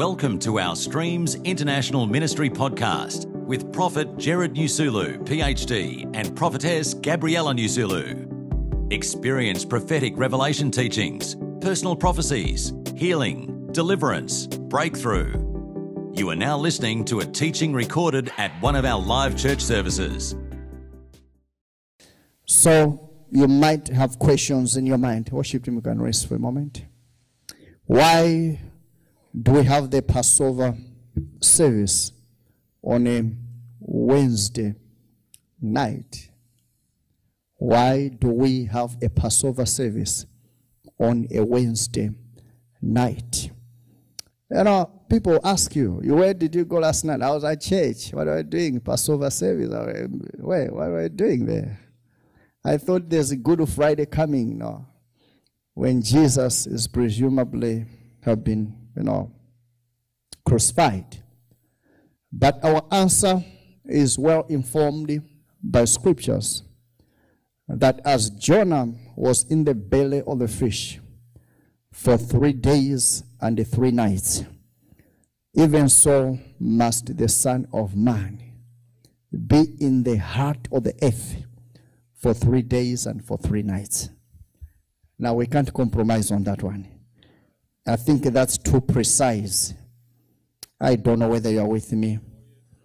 Welcome to our Streams International Ministry podcast with Prophet Gerald Nyasulu, PhD, and Prophetess Gabriella Nyasulu. Experience prophetic revelation teachings, personal prophecies, healing, deliverance, breakthrough. You are now listening to a teaching recorded at one of our live church services. So you might have questions in your mind. Worship team, you can rest for a moment. Why do we have the Passover service on a Wednesday night? Why do we have a Passover service on a Wednesday night? You know, people ask you, where did you go last night? I was at church. What are you doing? Passover service. Where? What are you doing there? I thought there's a Good Friday coming, now when Jesus is presumably have been, you know, crucified. But our answer is well informed by scriptures that as Jonah was in the belly of the fish for three days and three nights, even so must the Son of Man be in the heart of the earth for three days and for three nights. Now, we can't compromise on that one. I think that's too precise. I don't know whether you're with me.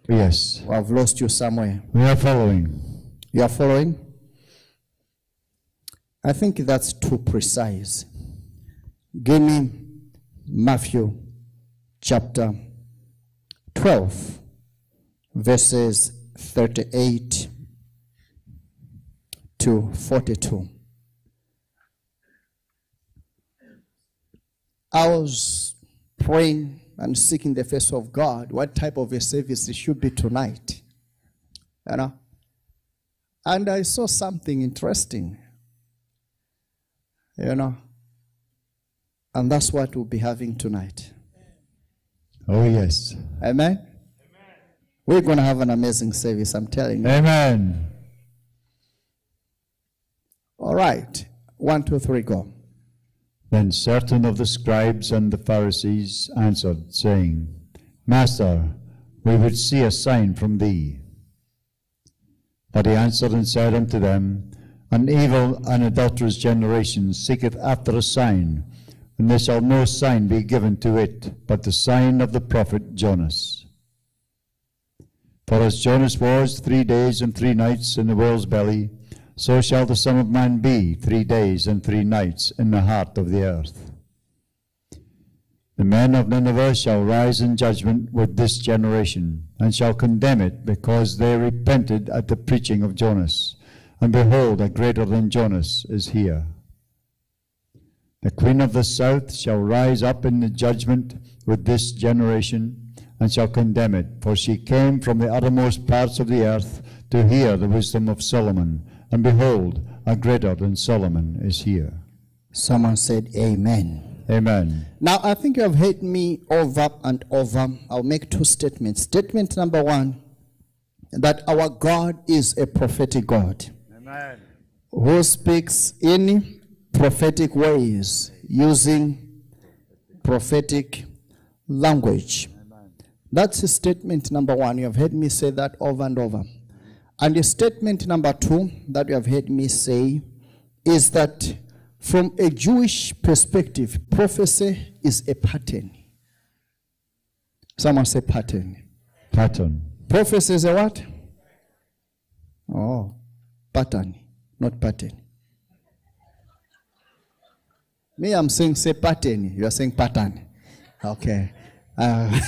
Yes. I've lost you somewhere. We are following. You are following? I think that's too precise. Give me Matthew chapter 12, verses 38 to 42. I was praying and seeking the face of God, what type of a service it should be tonight. You know? And I saw something interesting. You know? And that's what we'll be having tonight. Oh, yes. Amen? Amen. We're going to have an amazing service, I'm telling you. Amen. All right. One, two, three, go. Then certain of the scribes and the Pharisees answered, saying, Master, we would see a sign from thee. But he answered and said unto them, An evil and adulterous generation seeketh after a sign, and there shall no sign be given to it, but the sign of the prophet Jonas. For as Jonas was three days and three nights in the whale's belly, so shall the Son of Man be three days and three nights in the heart of the earth. The men of Nineveh shall rise in judgment with this generation, and shall condemn it, because they repented at the preaching of Jonas. And behold, a greater than Jonas is here. The queen of the south shall rise up in the judgment with this generation, and shall condemn it, for she came from the uttermost parts of the earth to hear the wisdom of Solomon and behold, a greater than Solomon is here. Someone said, Amen. Amen. Now, I think you have heard me over and over. I'll make two statements. Statement number one that our God is a prophetic God. Amen. Who speaks in prophetic ways using prophetic language. Amen. That's statement number one. You have heard me say that over and over. And the statement number two that you have heard me say is that from a Jewish perspective, prophecy is a pattern. Someone say pattern. Pattern. Prophecy is a what? Oh, pattern, not pattern. Me, I'm saying say pattern. You are saying pattern. Okay. Uh,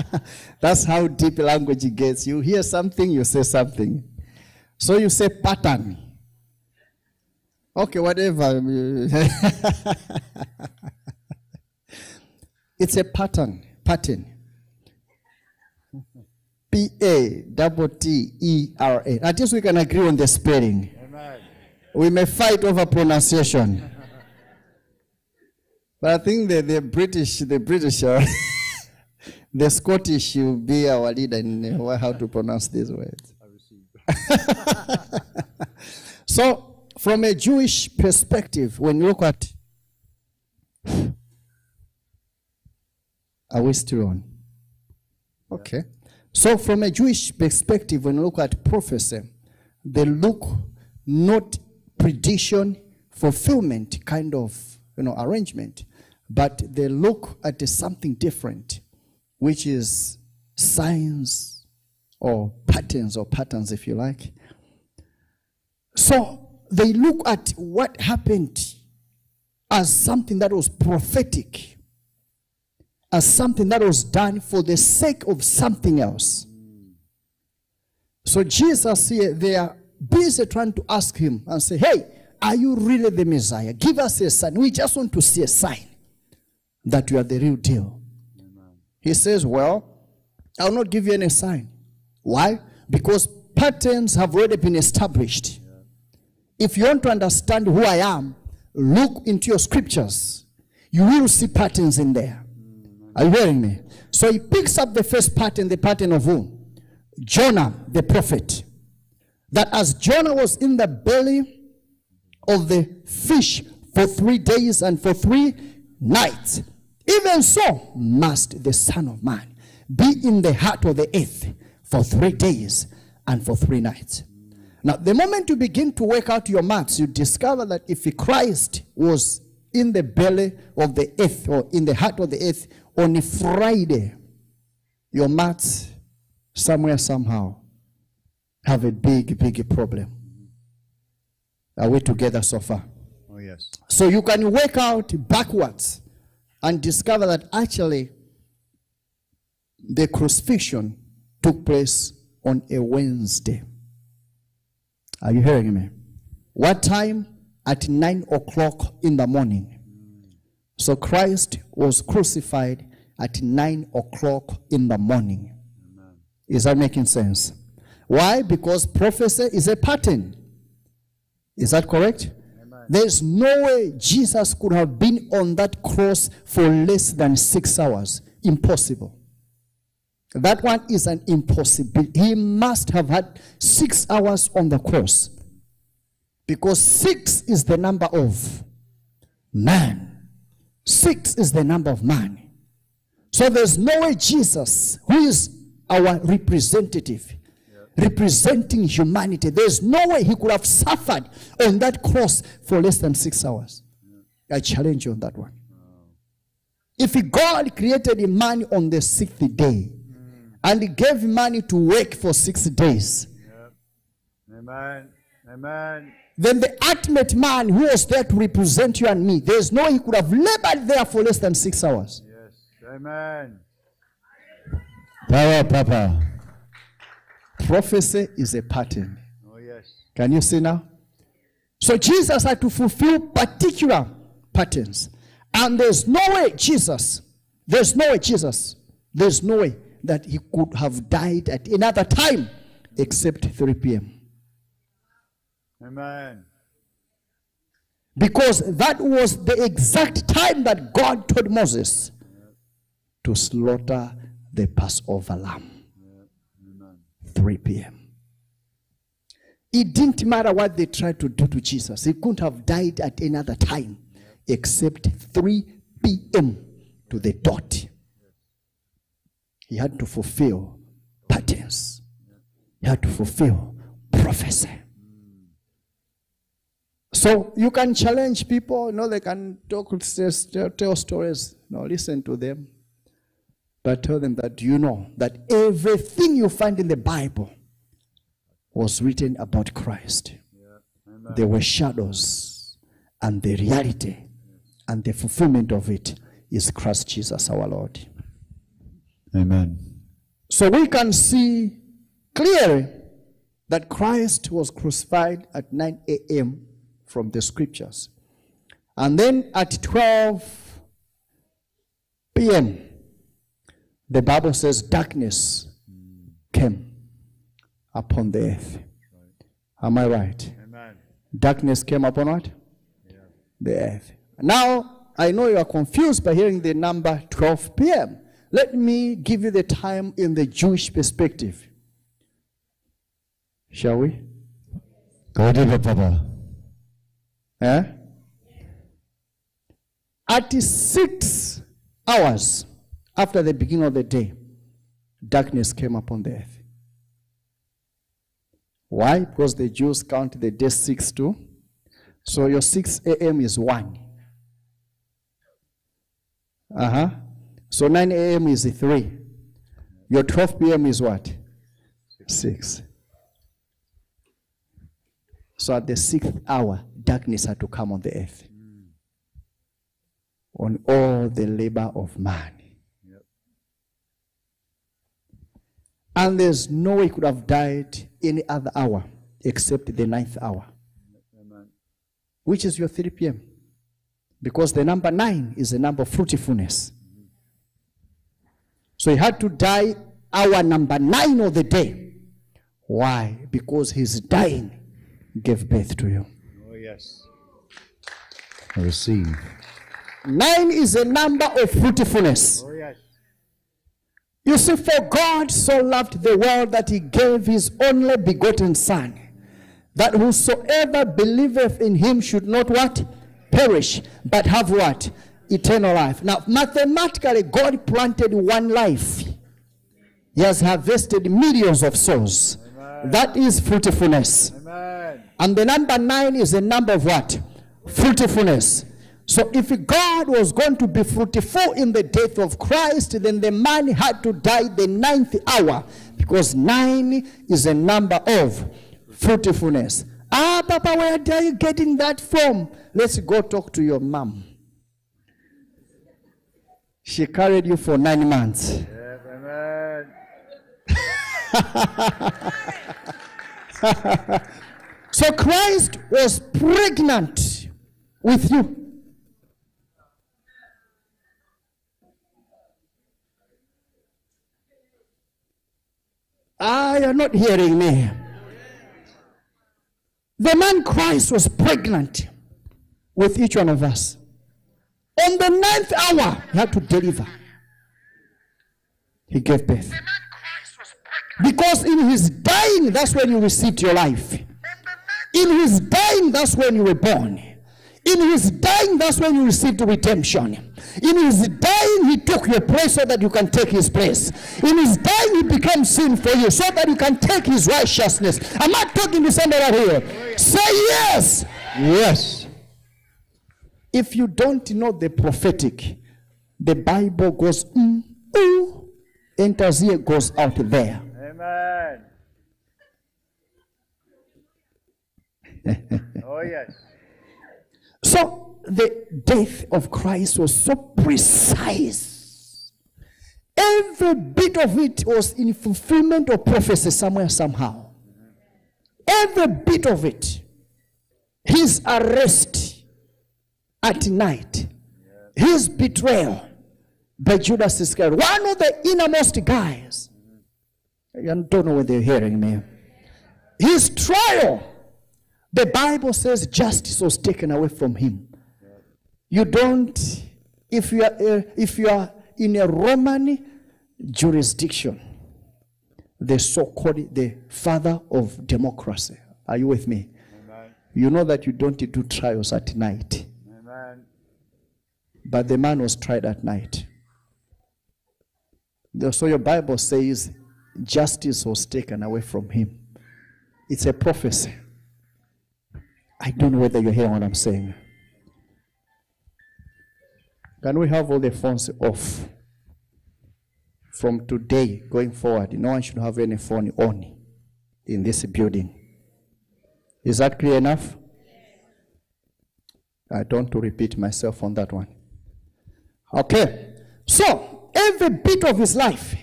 that's how deep language gets. You hear something, you say something. So you say pattern. Okay, whatever. it's a pattern. Pattern. P A double T E R A. At least we can agree on the spelling. Amen. We may fight over pronunciation. But I think the, the British, the British are, the Scottish will be our leader in how to pronounce these words. so, from a Jewish perspective, when you look at Are we still on? Okay. So, from a Jewish perspective, when you look at prophecy, they look not prediction, fulfillment kind of you know arrangement, but they look at something different, which is signs or patterns or patterns, if you like. So they look at what happened as something that was prophetic as something that was done for the sake of something else. So Jesus here, they are busy trying to ask him and say, Hey, are you really the Messiah? Give us a sign. We just want to see a sign that you are the real deal. He says, Well, I'll not give you any sign. Why? Because patterns have already been established. If you want to understand who I am, look into your scriptures. You will see patterns in there. Are you hearing me? So he picks up the first pattern, the pattern of who? Jonah, the prophet. That as Jonah was in the belly of the fish for three days and for three nights, even so must the Son of Man be in the heart of the earth for three days and for three nights. Now, the moment you begin to work out your maths, you discover that if Christ was in the belly of the earth or in the heart of the earth on a Friday, your maths somewhere, somehow, have a big, big problem. Are we together so far? Oh, yes. So you can work out backwards and discover that actually the crucifixion took place on a Wednesday. Are you hearing me? What time? At nine o'clock in the morning. So Christ was crucified at nine o'clock in the morning. Is that making sense? Why? Because prophecy is a pattern. Is that correct? There's no way Jesus could have been on that cross for less than six hours. Impossible. That one is an impossibility. He must have had six hours on the cross. Because six is the number of man. Six is the number of man. So there's no way Jesus, who is our representative, representing humanity, there's no way he could have suffered on that cross for less than six hours. I challenge you on that one. If God created a man on the sixth day and he gave money to work for six days, Amen. Amen. then the ultimate man who was there to represent you and me, there's no way he could have labored there for less than six hours. Yes. Amen. Power, Papa. Prophecy is a pattern. Oh, yes. Can you see now? So Jesus had to fulfill particular patterns. And there's no way Jesus, there's no way Jesus, there's no way that he could have died at another time except 3 p.m. Amen. Because that was the exact time that God told Moses to slaughter the Passover lamb. 3 p.m. It didn't matter what they tried to do to Jesus. He couldn't have died at any other time except 3 p.m. to the dot. He had to fulfill patterns. He had to fulfill prophecy. So you can challenge people, you know, they can talk, tell, stories. No, listen to them. But tell them that you know that everything you find in the Bible was written about Christ. There were shadows, and the reality and the fulfillment of it is Christ Jesus our Lord. Amen. So we can see clearly that Christ was crucified at 9 a.m. from the scriptures. And then at 12 p.m., the Bible says darkness came upon the earth. Am I right? Amen. Darkness came upon what? The earth. Now, I know you are confused by hearing the number 12 p.m. Let me give you the time in the Jewish perspective. Shall we? Go deeper, Papa. Eh? At six hours after the beginning of the day, darkness came upon the earth. Why? Because the Jews count the day 6 too. So your 6 a.m. is 1. Uh huh. So 9 a.m. is 3. Your 12 p.m. is what? 6. So at the sixth hour, darkness had to come on the earth. On all the labor of man. And there's no way he could have died any other hour except the ninth hour, which is your 3 p.m. Because the number nine is the number of fruitfulness. So he had to die hour number nine of the day. Why? Because his dying gave birth to you. Oh, yes. Receive. Nine is a number of fruitfulness. You see, for God so loved the world that he gave his only begotten Son, that whosoever believeth in him should not what? Perish, but have what? Eternal life. Now, mathematically, God planted one life. He has harvested millions of souls. That is fruitfulness. Amen. And the number nine is the number of what? Fruitfulness. So if God was going to be fruitful in the death of Christ, then the man had to die the ninth hour because nine is a number of fruitfulness. Ah, Papa, where are you getting that from? Let's go talk to your mom. She carried you for nine months. Yes, amen. So Christ was pregnant with you. Ah, you're not hearing me. The man Christ was pregnant with each one of us. On the ninth hour, he had to deliver. He gave birth. Because in his dying, that's when you received your life. In his dying, that's when you were born. In his dying, that's when you received redemption. In his dying, he took your place so that you can take his place. In his dying, he became sin for you so that you can take his righteousness. I'm not talking to somebody out here. Say yes. Yes. If you don't know the prophetic, the Bible goes, mm, ooh, enters here, goes out there. Amen. oh, yes. So the death of Christ was so precise. Every bit of it was in fulfillment of prophecy somewhere, somehow. Every bit of it. His arrest at night, his betrayal by Judas Iscariot, one of the innermost guys. I don't know whether you're hearing me. His trial the Bible says justice was taken away from him. You don't, if you are, uh, if you are in a Roman jurisdiction, the so-called the father of democracy. Are you with me? Amen. You know that you don't do trials at night. Amen. But the man was tried at night. So your Bible says justice was taken away from him. It's a prophecy. I don't know whether you're hearing what I'm saying. Can we have all the phones off? From today going forward, no one should have any phone on in this building. Is that clear enough? I don't want to repeat myself on that one. Okay. So, every bit of his life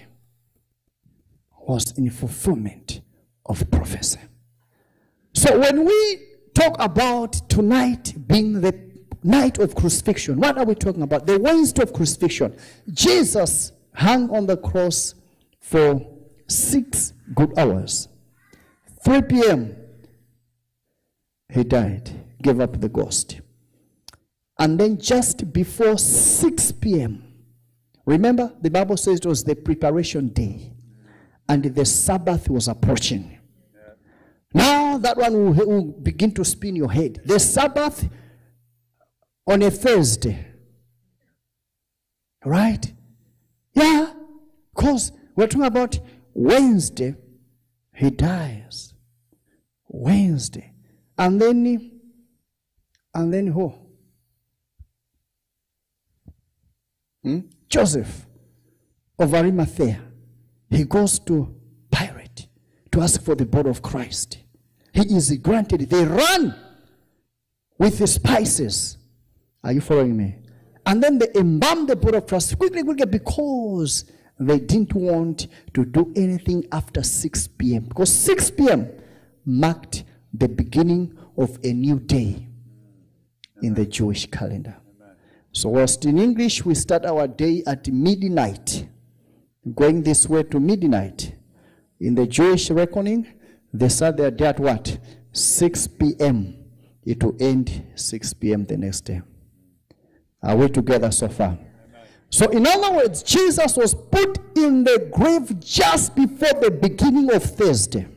was in fulfillment of prophecy. So, when we talk about tonight being the night of crucifixion, what are we talking about? The Wednesday of crucifixion. Jesus hung on the cross for six good hours. 3 p.m., he died, gave up the ghost. And then just before 6 p.m., remember the Bible says it was the preparation day and the Sabbath was approaching. Now that one will, will begin to spin your head. The Sabbath on a Thursday, right, Yeah, because we're talking about Wednesday, he dies. Wednesday. And then, and then who? Hmm? Joseph of Arimathea. He goes to Pilate to ask for the body of Christ. He is granted. They run with the spices. Are you following me? And then they embalm the body of Christ quickly, quickly, because they didn't want to do anything after 6 p.m. Because 6 p.m. marked the beginning of a new day in the Jewish calendar. So, whilst in English we start our day at midnight, going this way to midnight, in the Jewish reckoning, they start their day at what? 6 p.m. It will end 6 p.m. the next day. Are we together so far? So, in other words, Jesus was put in the grave just before the beginning of Thursday.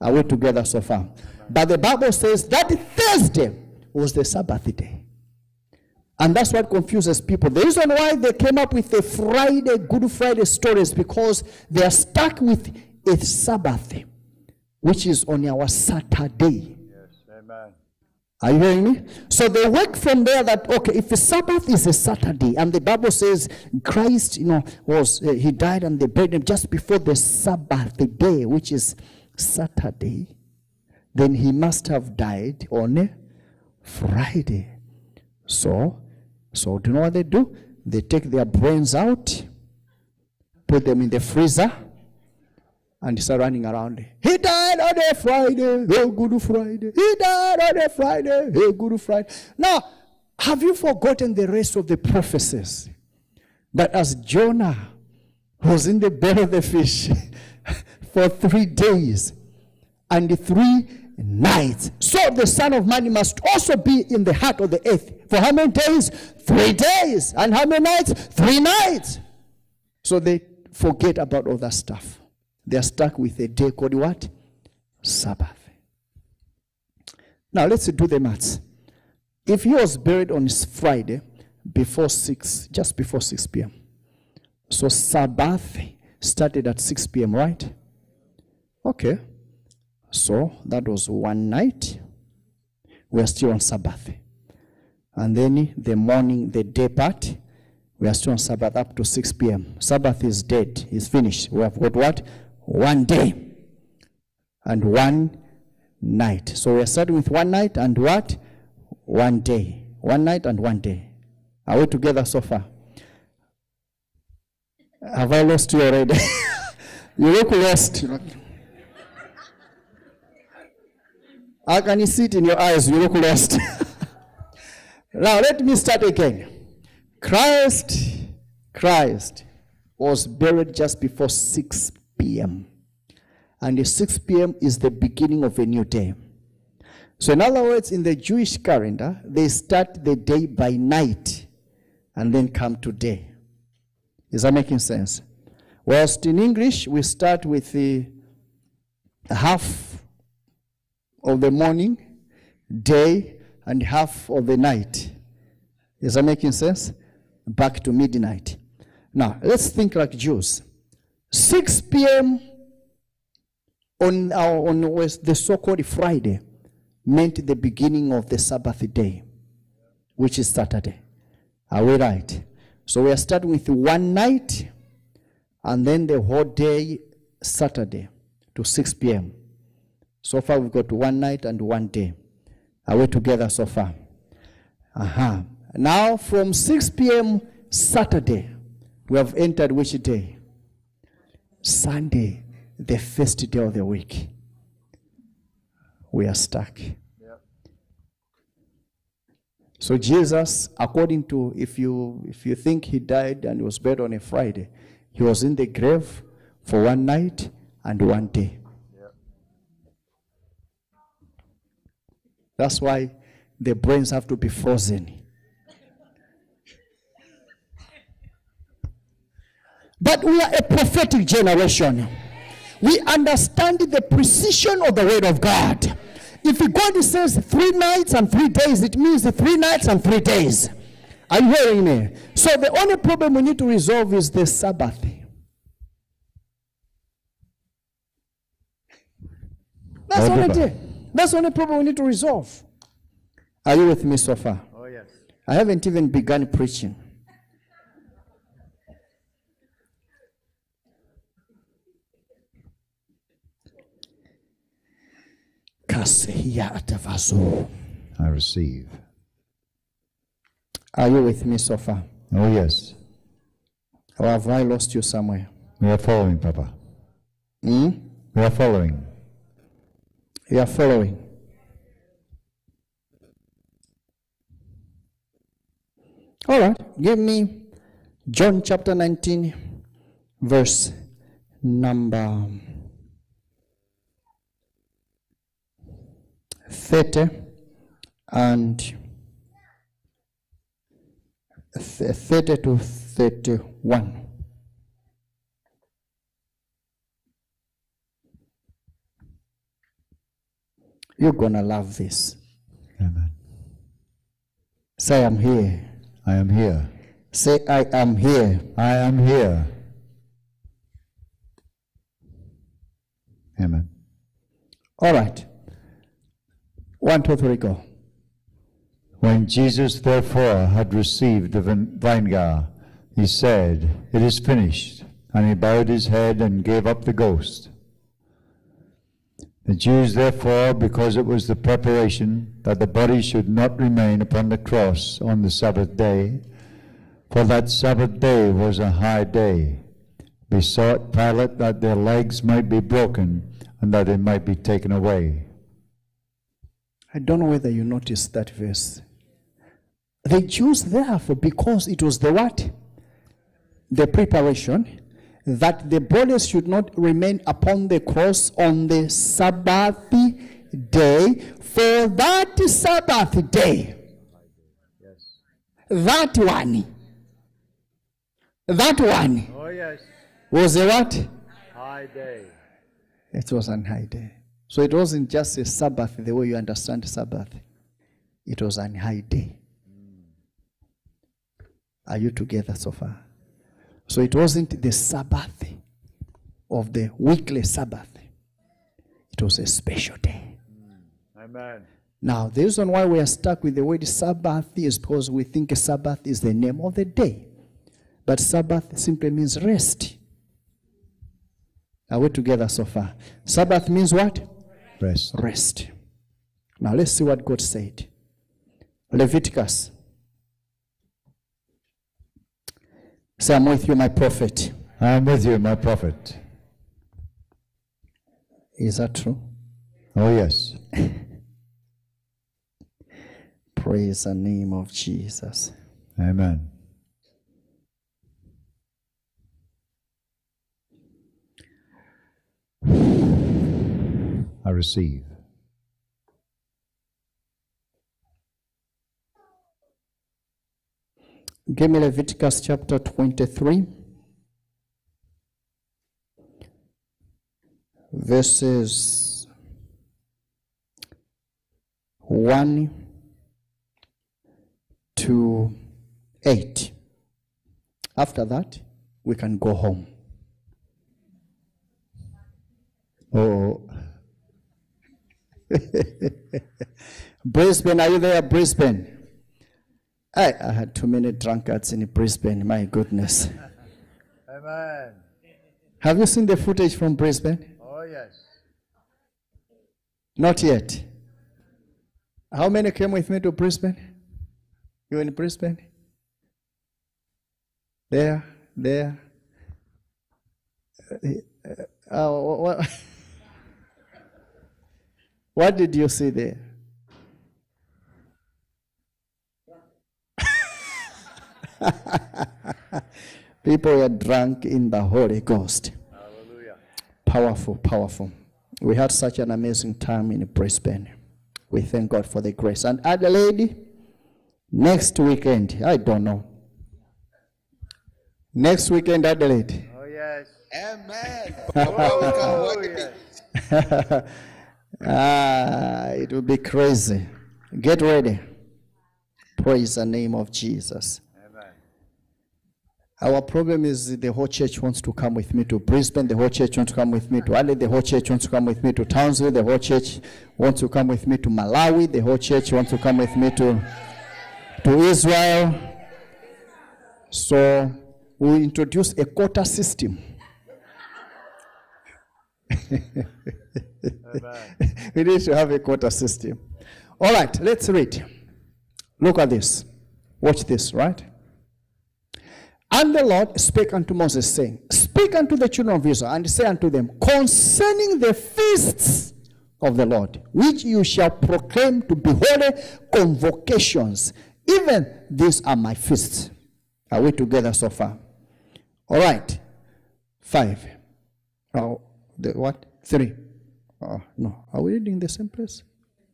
Are we together so far? But the Bible says that Thursday was the Sabbath day. And that's what confuses people. The reason why they came up with the Friday, Good Friday stories because they are stuck with a Sabbath, which is on our Saturday. Yes, amen. Are you hearing me? So they work from there that okay, if the Sabbath is a Saturday, and the Bible says Christ, you know, was uh, he died and they buried him just before the Sabbath, the day which is Saturday, then he must have died on a Friday. So, so do you know what they do? They take their brains out, put them in the freezer, and start running around. He died on a Friday, hey, Good Friday. He died on a Friday, hey, Good Friday. Now, have you forgotten the rest of the prophecies? That as Jonah was in the belly of the fish for three days and three nights, so the Son of Man must also be in the heart of the earth. For how many days? Three days. And how many nights? Three nights. So they forget about all that stuff. They are stuck with a day called what? Sabbath. Now let's do the maths. If he was buried on Friday before 6, just before 6 p.m., so Sabbath started at 6 p.m., right? Okay. So that was one night. We are still on Sabbath. And then the morning, the day part, we are still on Sabbath up to 6 p.m. Sabbath is dead, it's finished. We have got what? One day and one night. So we are starting with one night and what? One day. One night and one day. Are we together so far? Have I lost you already? you look lost. I can you see it in your eyes. You look lost. now let me start again. Christ, Christ was buried just before 6 p.m. And the 6 p.m. is the beginning of a new day. So, in other words, in the Jewish calendar, they start the day by night and then come to day. Is that making sense? Whilst in English, we start with the half of the morning, day, and half of the night. Is that making sense? Back to midnight. Now, let's think like Jews. 6 p.m. on, our, on the so called Friday meant the beginning of the Sabbath day, which is Saturday. Are we right? So we are starting with one night and then the whole day, Saturday to 6 p.m. So far, we've got one night and one day. Are we together so far? Uh-huh. Now, from 6 p.m. Saturday, we have entered which day? Sunday, the first day of the week. We are stuck. So Jesus, according to if you if you think he died and was buried on a Friday, he was in the grave for one night and one day. That's why the brains have to be frozen. But we are a prophetic generation. We understand the precision of the word of God. If God says three nights and three days, it means three nights and three days. Are you hearing me? So the only problem we need to resolve is the Sabbath. That's the only That's the only problem we need to resolve. Are you with me so far? Oh, yes. I haven't even begun preaching. I receive. Are you with me so far? Oh, yes. Or have I lost you somewhere? We are following, Papa. Hmm? We are following. You are following. All right, give me John chapter 19, verse number 30 and th- 30 to 31. You're gonna love this. Amen. Say, I'm here. I am here. Say, I am here. I am here. Amen. All right. One, two, three, go. When Jesus therefore had received the vin- vinegar, he said, It is finished. And he bowed his head and gave up the ghost. The Jews therefore, because it was the preparation that the body should not remain upon the cross on the Sabbath day, for that Sabbath day was a high day, besought Pilate that their legs might be broken and that they might be taken away. I don't know whether you noticed that verse. The Jews, therefore, because it was the what? The preparation that the bodies should not remain upon the cross on the Sabbath day, for that Sabbath day, yes. that one, that one Oh, yes, was a what? high day. It was an high day. So it wasn't just a Sabbath the way you understand Sabbath. It was an high day. Are you together so far? So it wasn't the Sabbath of the weekly Sabbath. It was a special day. Amen. Now, the reason why we are stuck with the word Sabbath is because we think Sabbath is the name of the day. But Sabbath simply means rest. Are we together so far? Sabbath means what? Rest. Rest. Now let's see what God said. Leviticus. Say, I'm with you, my prophet. I am with you, my prophet. Is that true? Oh, yes. Praise the name of Jesus. Amen. I receive. Give me Leviticus chapter 23, verses 1 to 8. After that, we can go home. Oh, Brisbane, are you there, Brisbane? I, I had too many drunkards in Brisbane, my goodness. Amen. Have you seen the footage from Brisbane? Oh, yes. Not yet. How many came with me to Brisbane? You in Brisbane? There, there. Uh, uh, what, what did you see there? People were drunk in the Holy Ghost. Hallelujah. Powerful, powerful. We had such an amazing time in Brisbane. We thank God for the grace. And Adelaide, next weekend, I don't know. Next weekend, Adelaide. Oh, yes. Amen. Well, we can wait. Ah, it will be crazy. Get ready. Praise the name of Jesus. Our problem is the whole church wants to come with me to Brisbane, the whole church wants to come with me to Adelaide, the whole church wants to come with me to Townsville, the whole church wants to come with me to Malawi, the whole church wants to come with me to, to Israel. So we introduce a quota system. We need to have a quota system. All right, let's read. Look at this. Watch this, right? And the Lord spake unto Moses, saying, Speak unto the children of Israel, and say unto them, Concerning the feasts of the Lord, which you shall proclaim to be holy convocations, even these are my feasts. Are we together so far? All right. Five. Oh, the what? Three. Oh, no. Are we reading the same place?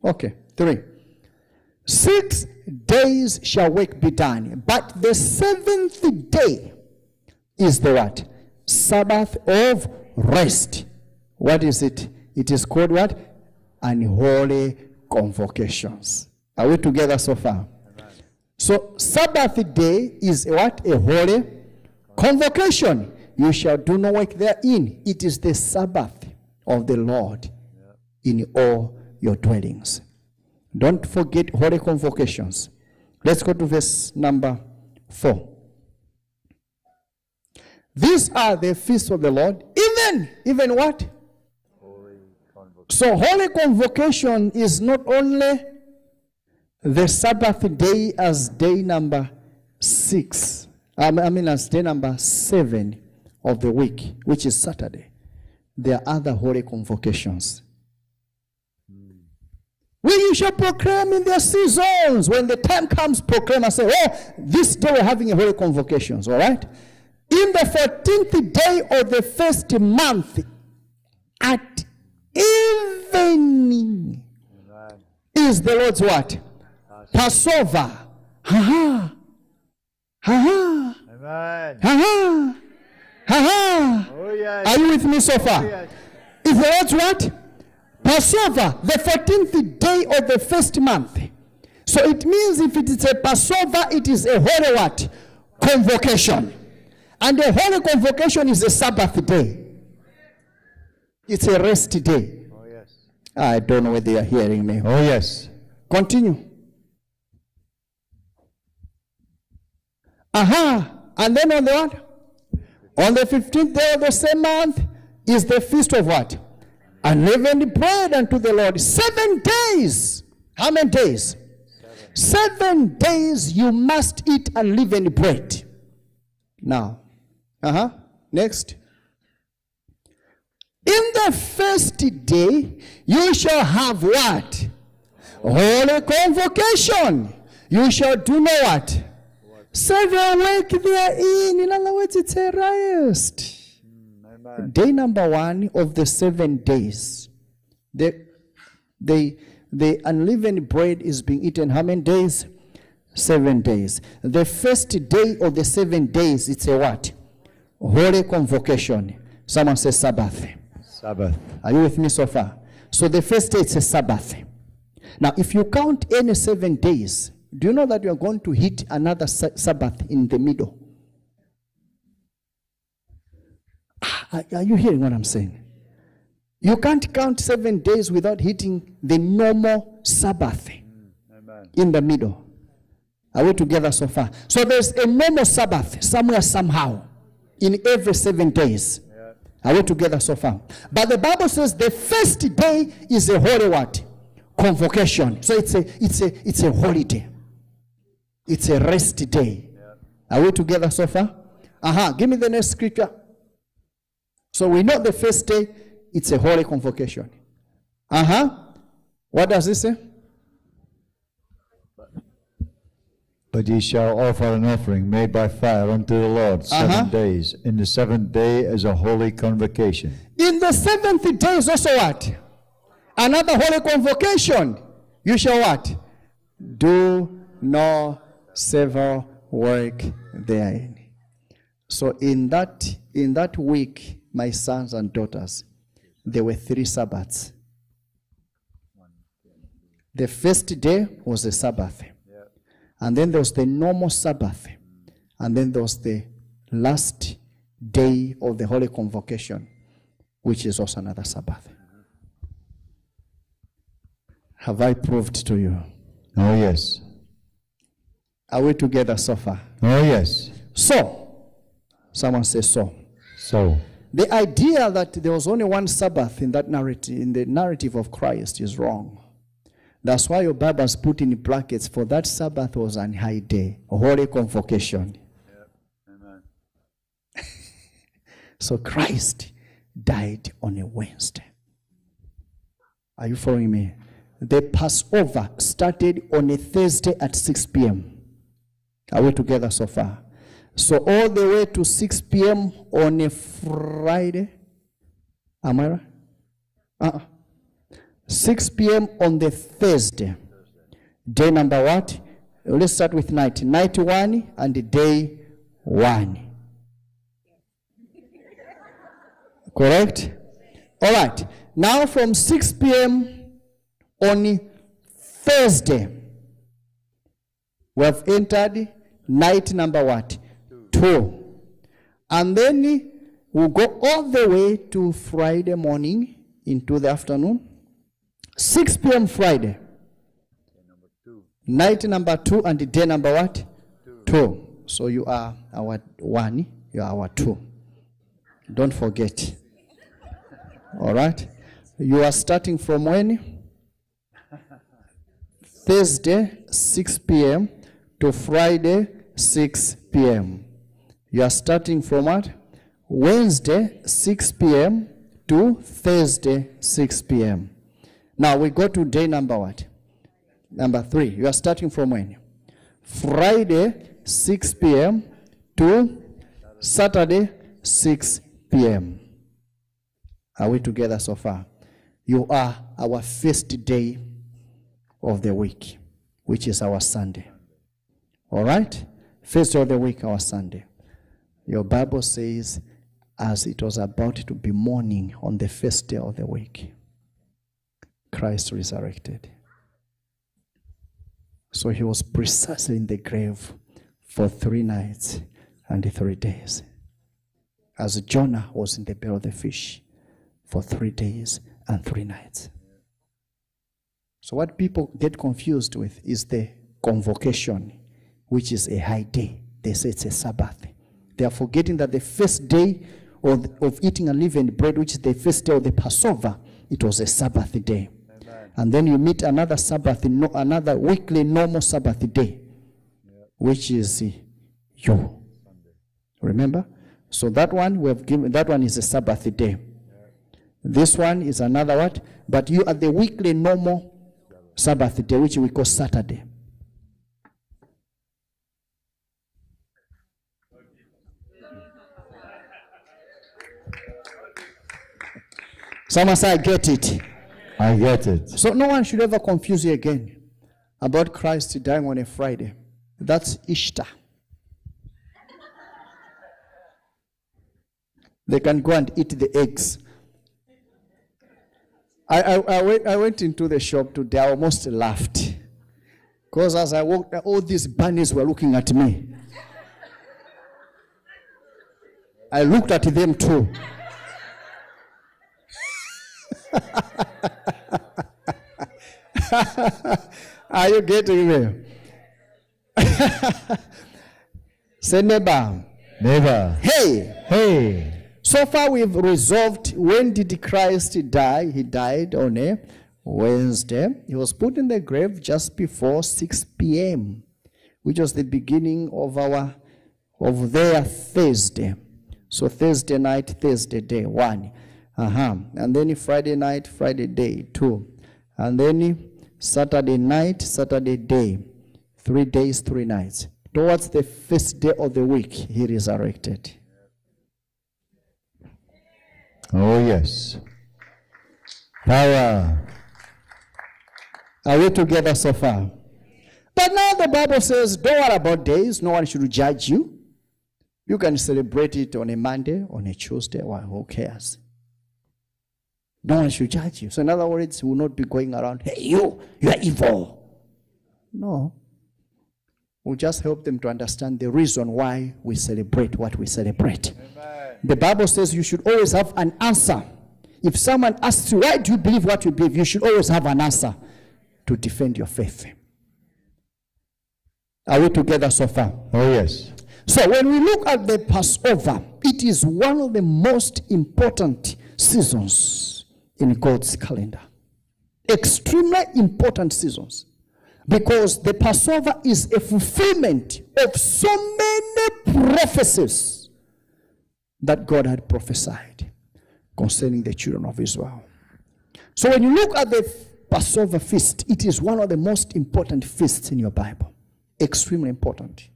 Okay. Three. Six days shall work be done, but the seventh day is the what? Sabbath of rest. What is it? It is called what? Unholy convocations. Are we together so far? So Sabbath day is what? A holy convocation. You shall do no work therein. It is the Sabbath of the Lord in all your dwellings. Don't forget holy convocations. Let's go to verse number four. These are the feasts of the Lord. Even, even what? So holy convocation is not only the Sabbath day as day number six. I mean- I mean as day number seven of the week, which is Saturday. There are other holy convocations. Hmm. When you shall proclaim in their seasons, when the time comes, proclaim and say, Oh, this day we're having a holy convocations, all right? In the 14th day of the first month, at evening, is the Lord's what? Passover. Ha ha. Ha ha. Amen. Ha ha. Ha ha. Oh, yes. Are you with me so far? yes. Is the Lord's what? Passover, the 14th day of the first month. So it means if it is a Passover, it is a holy what? Convocation. And a holy convocation is a Sabbath day. It's a rest day. Oh, yes. I don't know whether you are hearing me. Oh, yes. Continue. Aha. And then on the what? On the 15th day of the same month is the feast of what? Unleavened bread unto the Lord. Seven days. How many days? Seven days you must eat unleavened bread. Now, uh huh. Next. In the first day, you shall have what? Holy convocation. You shall do no what? Seven work therein. In other words, it's a rest. Mm, amen. Day number one of the seven days. The, the, the unleavened bread is being eaten how many days? Seven days. The first day of the seven days, it's a what? Holy convocation. Someone says Sabbath. Sabbath. Are you with me so far? So the first day it's a Sabbath. Now, if you count any seven days, do you know that you are going to hit another Sabbath in the middle? Ah, Are, you hearing what I'm saying? You can't count seven days without hitting the normal Sabbath Amen. in the middle. Are we together so far? So there's a normal Sabbath somewhere, somehow, in every seven days. Are we together so far? But the Bible says the first day is a holy what? Convocation. So it's a it's a it's a holiday. It's a rest day. Are we together so far? Uh-huh. Give me the next scripture. So we know the first day, it's a holy convocation. Uh-huh. What does it say? But ye shall offer an offering made by fire unto the Lord 7 Uh-huh. days. In the seventh day is a holy convocation. In the seventh day is also what? Another holy convocation. You shall what? Do no civil work therein. So in that in that week, my sons and daughters, there were three Sabbaths. The first day was a Sabbath. And then there was the normal Sabbath. And then there was the last day of the Holy Convocation, which is also another Sabbath. Have I proved to you? Oh, yes. Are we together so far? Oh, yes. So, someone says so. So, The idea that there was only one Sabbath in that narrative, in the narrative of Christ, is wrong. That's why your Bible has put in brackets for that Sabbath was an high day, a holy convocation. Amen. so Christ died on a Wednesday. Are you following me? The Passover started on a Thursday at 6 p.m. Are we together so far? So all the way to 6 p.m. on a Friday. Am I right? Uh-uh. 6 p.m. on the Thursday. Day number what? Let's start with night. Night one and day one. Correct? All right. Now from 6 p.m. on Thursday, we have entered night number what? Two. And then we'll go all the way to Friday morning into the afternoon. 6 p.m. Friday. Night number two and day number what? Two. So you are our one, you are our two. Don't forget. All right? You are starting from when? Thursday, 6 p.m. to Friday, 6 p.m. You are starting from what? Wednesday, 6 p.m. to Thursday, 6 p.m. Now we go to day number what? Number three. You are starting from when? Friday, 6 p.m. to Saturday, 6 p.m. Are we together so far? You are our first day of the week, which is our Sunday. All right? First of the week, our Sunday. Your Bible says, as it was about to be morning on the first day of the week, Christ resurrected. So he was precisely in the grave for three nights and three days. As Jonah was in the belly of the fish for three days and three nights. So, what people get confused with is the convocation, which is a high day. They say it's a Sabbath. They are forgetting that the first day of, of eating unleavened bread, which is the first day of the Passover, it was a Sabbath day. And then you meet another Sabbath, another weekly normal Sabbath day, which is you. Remember? So that one we have given. That one is a Sabbath day. This one is another what? But you are the weekly normal Sabbath day, which we call Saturday. Someone say, I get it. I get it. So no one should ever confuse you again about Christ dying on a Friday. That's Easter. They can go and eat the eggs. I, I, I, went, I went into the shop today. I almost laughed. Because as I walked, all these bunnies were looking at me. I looked at them too. Are you getting me? Say neighbor. Neighbor. Hey, Hey. so far we've resolved when did Christ die? He died on a Wednesday. He was put in the grave just before 6 p.m., which was the beginning of our of their Thursday. So Thursday night, Thursday day, one. Uh-huh. And then Friday night, Friday day, two. And then Saturday night, Saturday day. Three days, three nights. Towards the first day of the week, he resurrected. Oh, yes. Power. Are we together so far? But now the Bible says, don't worry about days. No one should judge you. You can celebrate it on a Monday, on a Tuesday. Well, who cares? No one should judge you. So, in other words, we will not be going around, hey, you, you are evil. No. We'll just help them to understand the reason why we celebrate what we celebrate. The Bible says you should always have an answer. If someone asks you, why do you believe what you believe? You should always have an answer to defend your faith. Are we together so far? Oh, yes. So when we look at the Passover, it is one of the most important seasons in God's calendar. Extremely important seasons. Because the Passover is a fulfillment of so many prophecies that God had prophesied concerning the children of Israel. So when you look at the Passover feast, it is one of the most important feasts in your Bible. Extremely important.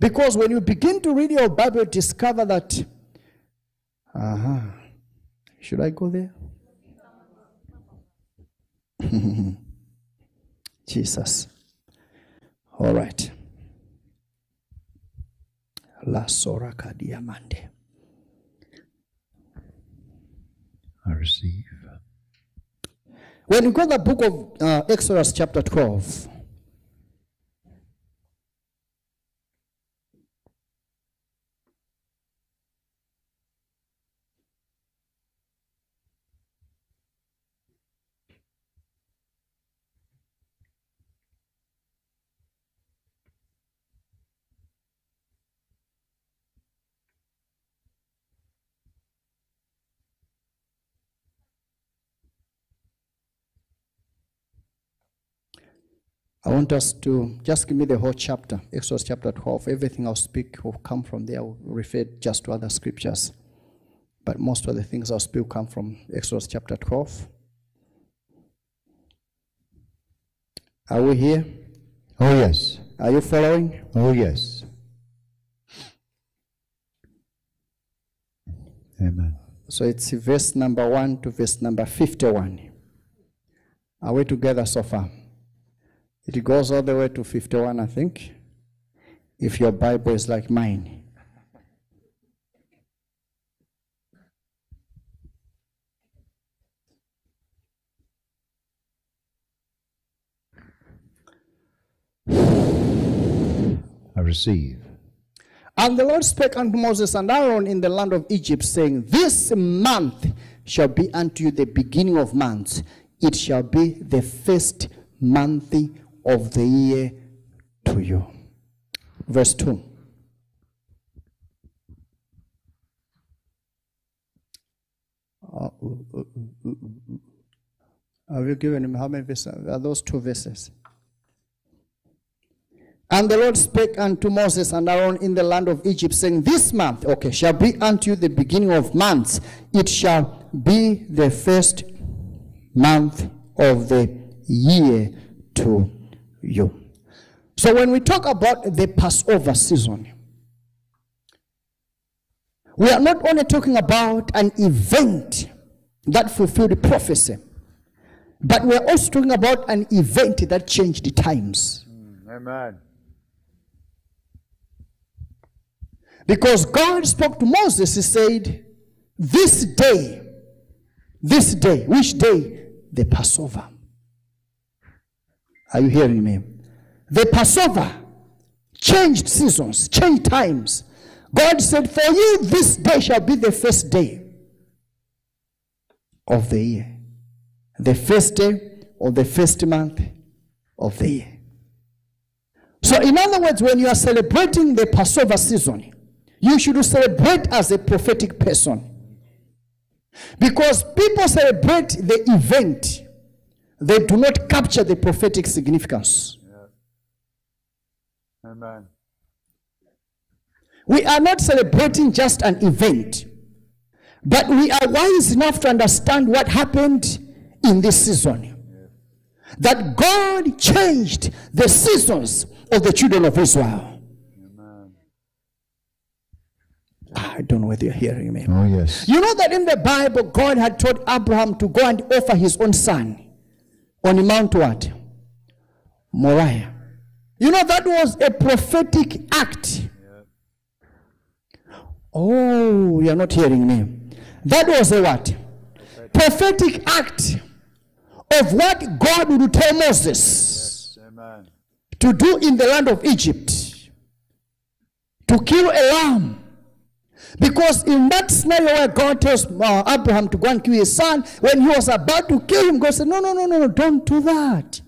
Because when you begin to read your Bible, you discover that. Uh-huh. Should I go there? Jesus. All right. La Soraka Diamante. I receive. When you go to the book of uh, Exodus, chapter 12, I want us to just give me the whole chapter, Exodus chapter 12. Everything I'll speak will come from there. I'll refer just to other scriptures. But most of the things I'll speak come from Exodus chapter 12. Are we here? Oh, yes. Are you following? Oh, yes. Amen. So it's verse number 1 to verse number 51. Are we together so far? It goes all the way to 51, I think, if your Bible is like mine. I receive. And the Lord spake unto Moses and Aaron in the land of Egypt, saying, This month shall be unto you the beginning of months. It shall be the first month of the year to you. Verse 2. Uh. Have you given him how many verses? Are those two verses? And the Lord spake unto Moses and Aaron in the land of Egypt, saying, This month, okay, shall be unto you the beginning of months. It shall be the first month of the year to you. So when we talk about the Passover season, we are not only talking about an event that fulfilled prophecy, but we are also talking about an event that changed the times. Mm, amen. Because God spoke to Moses, He said, This day, this day, which day? The Passover. Are you hearing me? The Passover changed seasons, changed times. God said, For you, this day shall be the first day of the year. The first day of the first month of the year. So, in other words, when you are celebrating the Passover season, you should celebrate as a prophetic person. Because people celebrate the event, they do not capture the prophetic significance. Amen. We are not celebrating just an event, but we are wise enough to understand what happened in this season. That God changed the seasons of the children of Israel. I don't know whether you're hearing me. Oh, yes. You know that in the Bible, God had told Abraham to go and offer his own son on Mount what? Moriah. You know that was a prophetic act. Oh, you're not hearing me. That was a what? Prophetic act of what God would tell Moses to do in the land of Egypt to kill a lamb. Because in that scenario where God tells uh, Abraham to go and kill his son, when he was about to kill him, God said, No, no, no, no, no, don't do that.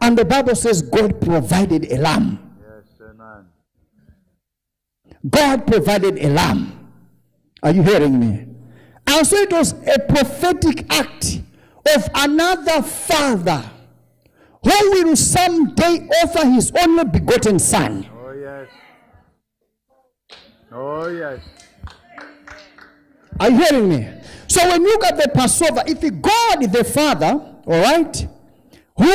And the Bible says God provided a lamb. Yes, amen. God provided a lamb. Are you hearing me? And so it was a prophetic act of another father who will someday offer his only begotten son. Oh, yes. Oh, yes. Are you hearing me? So when you got the Passover, if God the Father, all right, who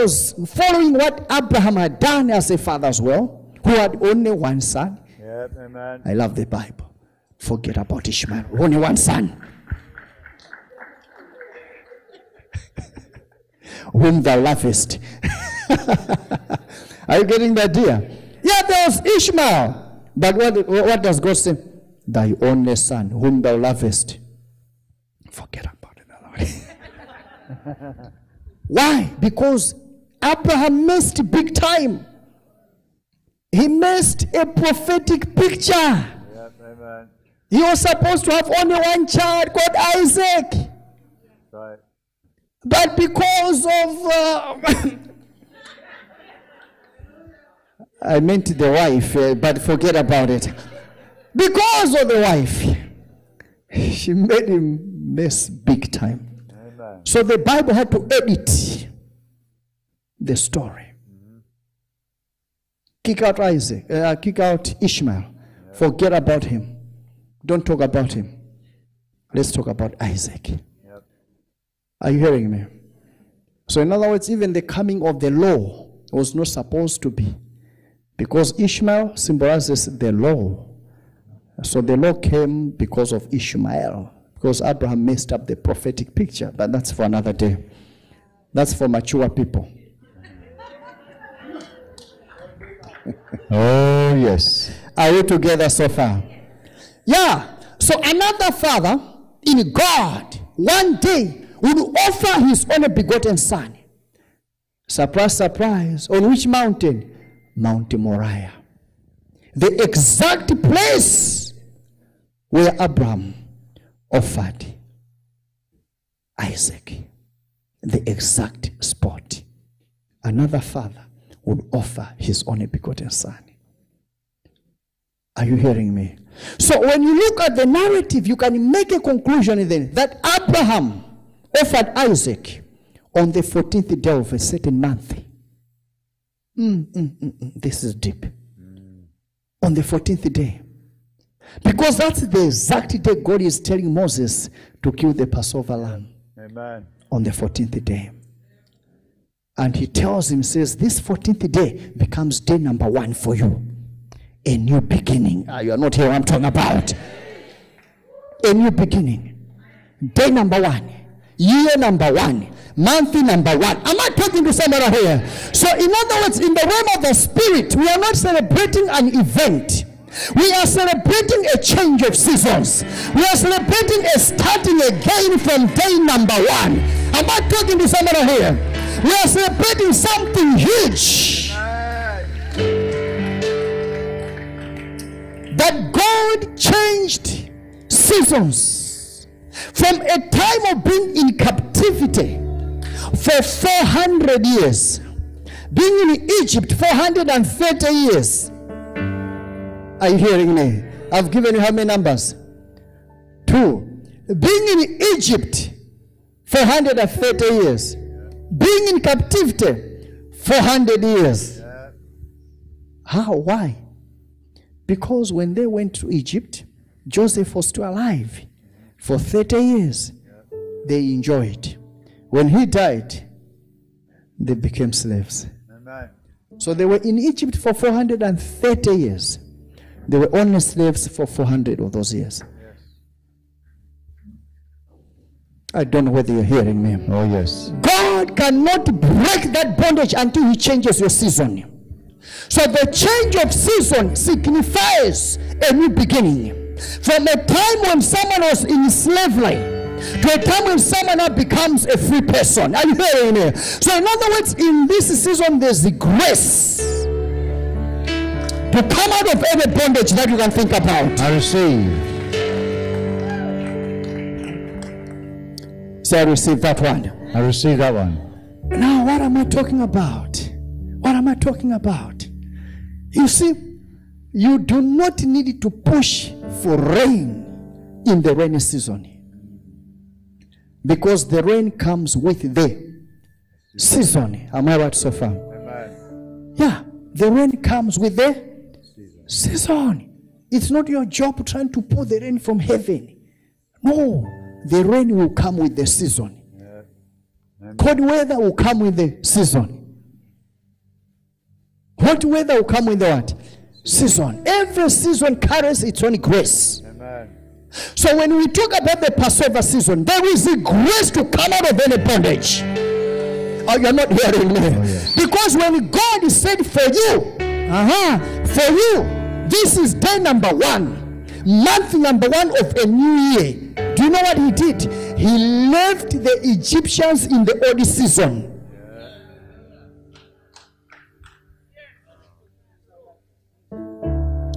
was following what Abraham had done as a father as well, who had only one son, Yep, amen. I love the Bible. Forget about Ishmael. Only one son. Whom thou lovest. Are you getting the idea? Yeah, there was Ishmael. But what, what does God say? Thy only son, whom thou lovest. Forget about it. Why? Because Abraham missed big time. He missed a prophetic picture. Yep. He was supposed to have only one child called Isaac. Right. But because of. Uh, I meant the wife, uh, but forget about it. Because of the wife, she made him miss big time. Amen. So the Bible had to edit the story. Kick out Isaac, uh, kick out Ishmael. Forget about him. Don't talk about him. Let's talk about Isaac. Yep. Are you hearing me? So, in other words, even the coming of the law was not supposed to be. Because Ishmael symbolizes the law. So, the law came because of Ishmael. Because Abraham messed up the prophetic picture. But that's for another day. That's for mature people. Oh, yes. Are we together so far? Yeah. So another father in God one day would offer his only begotten son. Surprise, surprise. On which mountain? Mount Moriah. The exact place where Abraham offered Isaac. The exact spot. Another father would offer his only begotten son. Are you hearing me? So when you look at the narrative, you can make a conclusion then that Abraham offered Isaac on the 14th day of a certain month. Mm, mm, mm, mm. This is deep. On the 14th day. Because that's the exact day God is telling Moses to kill the Passover lamb Amen. on the 14th day. And he tells him, says, this 14th day becomes day number one for you. A new beginning. Ah, you are not here I'm talking about. A new beginning. Day number one. Year number one. Month number one. Am I talking to somebody here? So, in other words, in the realm of the spirit, we are not celebrating an event. We are celebrating a change of seasons. We are celebrating a starting again from day number one. Am I talking to somebody here? We are celebrating something huge. That God changed seasons from a time of being in captivity for 400 years, being in Egypt 430 years. Are you hearing me? I've given you how many numbers? Two. Being in Egypt 430 years. Being in captivity 400 years. How? Why? Because when they went to Egypt, Joseph was still alive for 30 years. They enjoyed. When he died, they became slaves. Amen. So they were in Egypt for 430 years. They were only slaves for 400 of those years. I don't know whether you're hearing me. Oh, yes. God cannot break that bondage until He changes your season. So the change of season signifies a new beginning. From a time when someone was in slavery, to a time when someone now becomes a free person. Are you hearing me? So, in other words, in this season, there's the grace to come out of every bondage that you can think about. I receive. Say, I receive that one. I receive that one. Now, what am I talking about? What am I talking about? You see, you do not need to push for rain in the rainy season because the rain comes with the season. Am I right so far? Yeah, the rain comes with the season. It's not your job trying to pour the rain from heaven. No, the rain will come with the season. Cold weather will come with the season. Hot weather will come with the what? Season. Every season carries its own grace. So when we talk about the Passover season, there is a grace to come out of any bondage. Oh, you're not hearing me. Because when God said for you, uh-huh, for you, this is day number one, month number one of a new year. Do you know what he did? He left the Egyptians in the old season.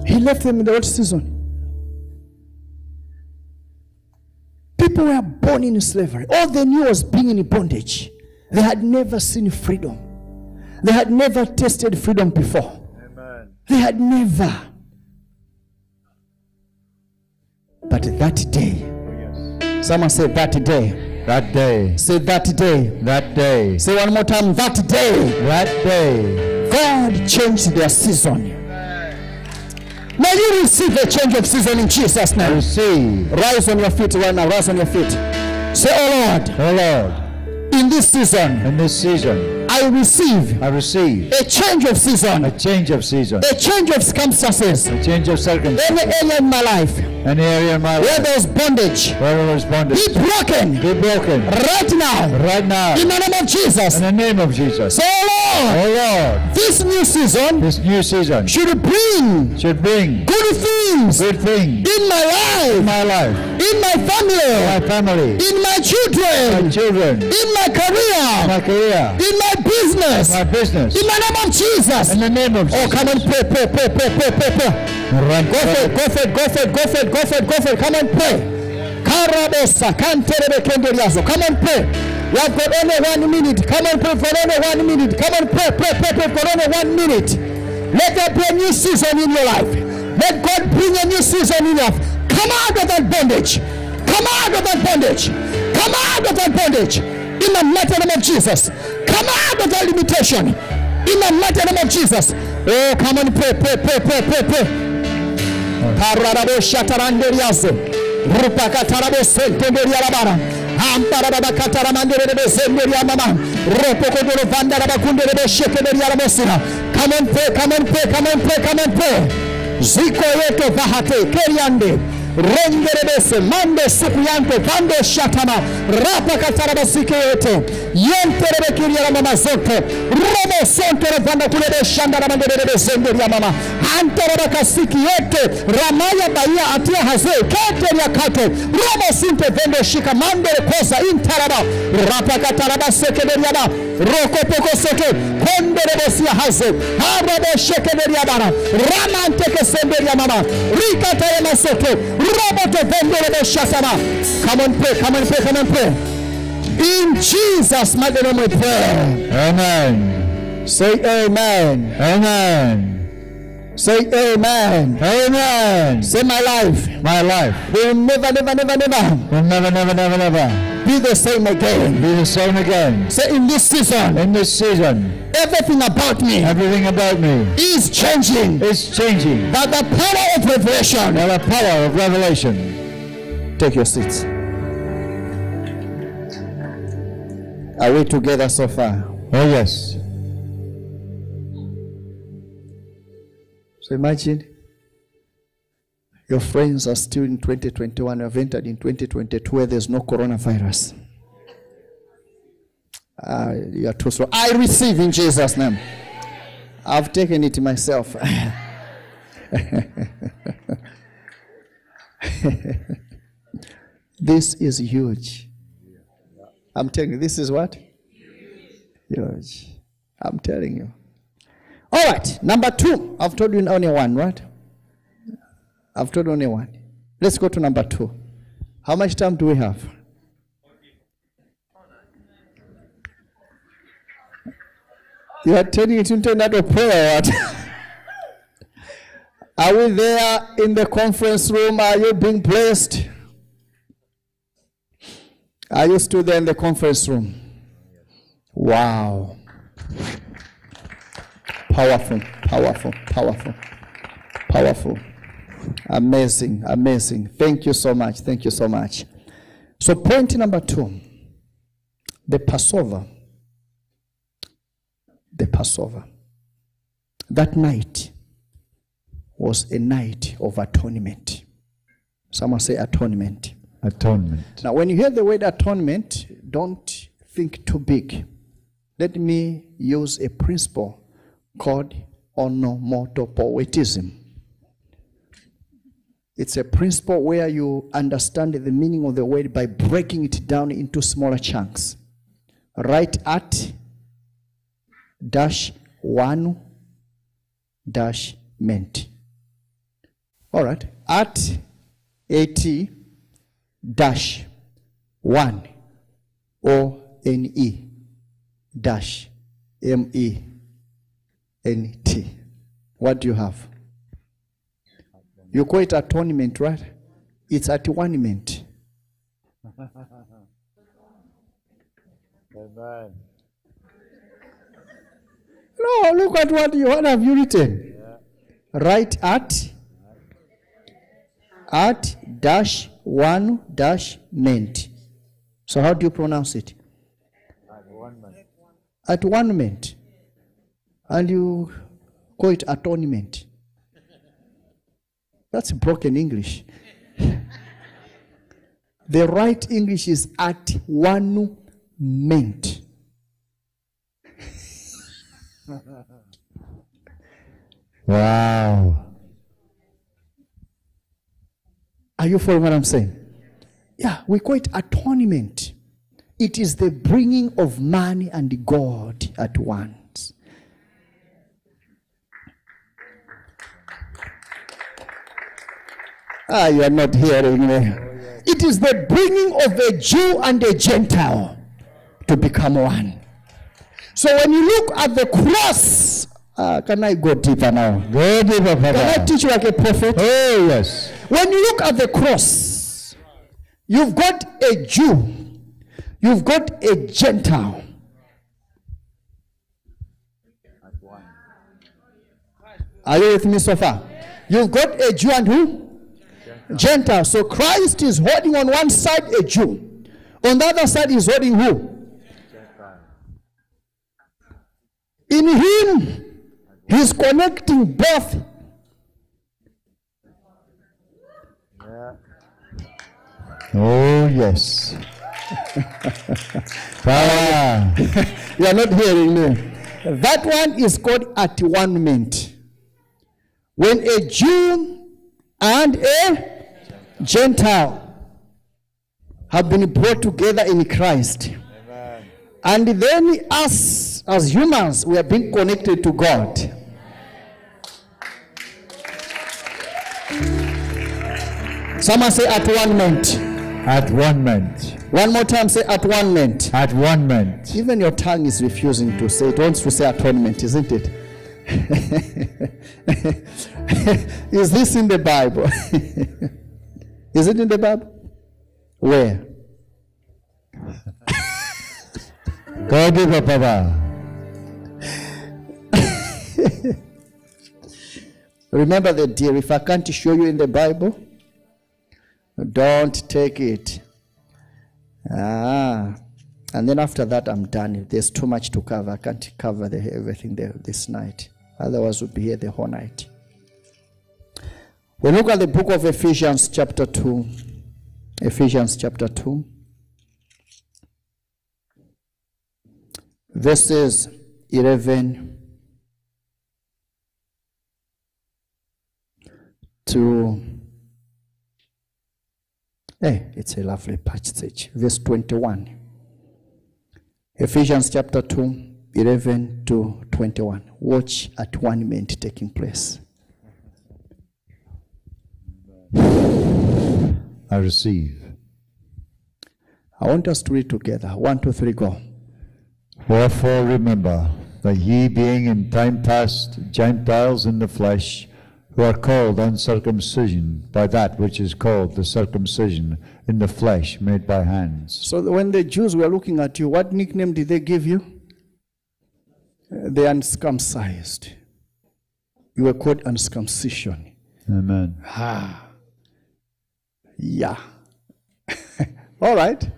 He left them in the old season. People were born in slavery. All they knew was being in bondage. They had never seen freedom. They had never tasted freedom before. They had never. But that day, someone said that day. That day. Say that day. That day. Say one more time. That day, That day. God changed their season. Now you receive a change of season in Jesus' name. receive. Rise on your feet right now. Rise on your feet. Say, Oh Lord, Oh Lord, in this season, in this season, I receive I receive a change of season, a change of season, a change of circumstances. a change of circumstance. Any area in my life Any area in my life. where there's bondage, where was bondage be broken be broken right now right now in the name of Jesus. in the name of Jesus. Say, Lord, Oh Lord, this new season this new season should bring should bring good things good things in my life, in my life, in my family, in my family, in my children, my children, in my career, my career, in my business, my business. in the name of Jesus. In the name of Oh, come on, pray, pray, pray, pray, pray, pray, pray. Run Go for it, go for it, go for it, go for it, go for it, go for it. Come on, pray. Karabosa, kanterebe kenderiazo. Come on, pray. You have only one minute. Come and pray for only one minute. Come and pray, pray, pray, pray for only one minute. Let there be a new season in your life. Let God bring a new season in your life. Come out of that bondage. Come out of that bondage. Come out of that bondage. In the mighty name of Jesus. Come out of that limitation. In the mighty name of Jesus. Oh, come and pray, pray, pray, pray, pray, pray. Pararabo shataranderiazo. Rupakatarabo sentenderialabara. Amparababa kataramanderebe zenderiamama. Ropokodoro vandaraba kunderebe shekederialabosira. Come on, pray, come on, pray, come on, pray, come on, pray. Ziko yeto vahate keriande. Rengerebese mande siku yanto vando shatama. Rapa kataraba sike yeto yenterebe kiriara mama zote. Robo sontere vanda kulebe shandara manderebe zenderia mama. Anterebe kasiki yeto ramaya baia atia haze keteria kato robo sinte vendo shika mandere kosa intaraba. Rapa kataraba sekeberia ba roko poko seke konderebe sia haze. Harabo shekeberia bara. Ramanteke semberia mama. Rikata ya masoto roboto venderebe shasama come on pray come on pray come on pray. In Jesus mighty name we pray. Amen. say amen. Amen. say amen. Amen. say my life. My life. Will never never never never. Will never, never, never, never be the same again be the same again. say in this season In this season, everything about me everything about me is changing is changing by the power of revelation by the power of revelation. take your seats are we together so far Oh, yes. So imagine your friends are still in 2021, you have entered in 2022 where there's no coronavirus. Uh, you are too slow. I receive in Jesus' name. I've taken it myself. This is huge. I'm telling you, this is what? Huge. I'm telling you. All right, number two. I've told you only one, right? I've told only one. Let's go to number two. How much time do we have? You are turning it into another prayer. Are we there in the conference room? Are you being blessed? Are you still there in the conference room? Wow. Powerful, powerful, powerful, powerful. Amazing, amazing. Thank you so much. Thank you so much. So, point number two the Passover. The Passover. That night was a night of atonement. Someone say atonement. Atonement. Now, when you hear the word atonement, don't think too big. Let me use a principle called onomatopoetism. It's a principle where you understand the meaning of the word by breaking it down into smaller chunks. Right at dash one dash ment. All right. At at dash one o n e dash m e n t. What do you have? You call it atonement, right? It's atonement. Amen. No, look at what you what have you written. Right at at dash one dash ment. So how do you pronounce it? At one ment. And you call it atonement. That's broken English. the right English is at one ment. Wow. Are you following what I'm saying? Yeah, we call it atonement. It is the bringing of man and God at once. Ah, you are not hearing me. It is the bringing of a Jew and a Gentile to become one. So when you look at the cross, ah, can I go deeper now? Go deeper, Can I teach you like a prophet? Oh, yes. When you look at the cross, you've got a Jew, you've got a Gentile. Are you with me so far? You've got a Jew and who? Gentile. So Christ is holding on one side a Jew, on the other side is holding who? In him, he's connecting both Oh, yes. Power. Ah. You are not hearing me. That one is called at one atonement. When a Jew and a Gentile have been brought together in Christ. And then us as humans, we are being connected to God. Someone say at one atonement. At one ment. One more time, say at one atonement. At one ment. Even your tongue is refusing to say it. wants to say atonement, isn't it? is this in the Bible? is it in the Bible? Where? Go deeper, Papa. Remember the deal. If I can't show you in the Bible, don't take it. Ah. And then after that, I'm done. There's too much to cover. I can't cover the, everything there this night. Otherwise, we'll be here the whole night. We look at the book of Ephesians, chapter 2. Ephesians, chapter 2. Verses 11 to Hey, it's a lovely passage. Verse 21. Ephesians chapter 2, 11 to 21. Watch at one atonement taking place. I receive. I want us to read together. One, two, three, go. Wherefore remember that ye being in time past Gentiles in the flesh, who are called uncircumcision by that which is called the circumcision in the flesh made by hands. So when the Jews were looking at you, what nickname did they give you? Uh, The uncircumcised. You were called uncircumcision. Amen. Yeah. All right.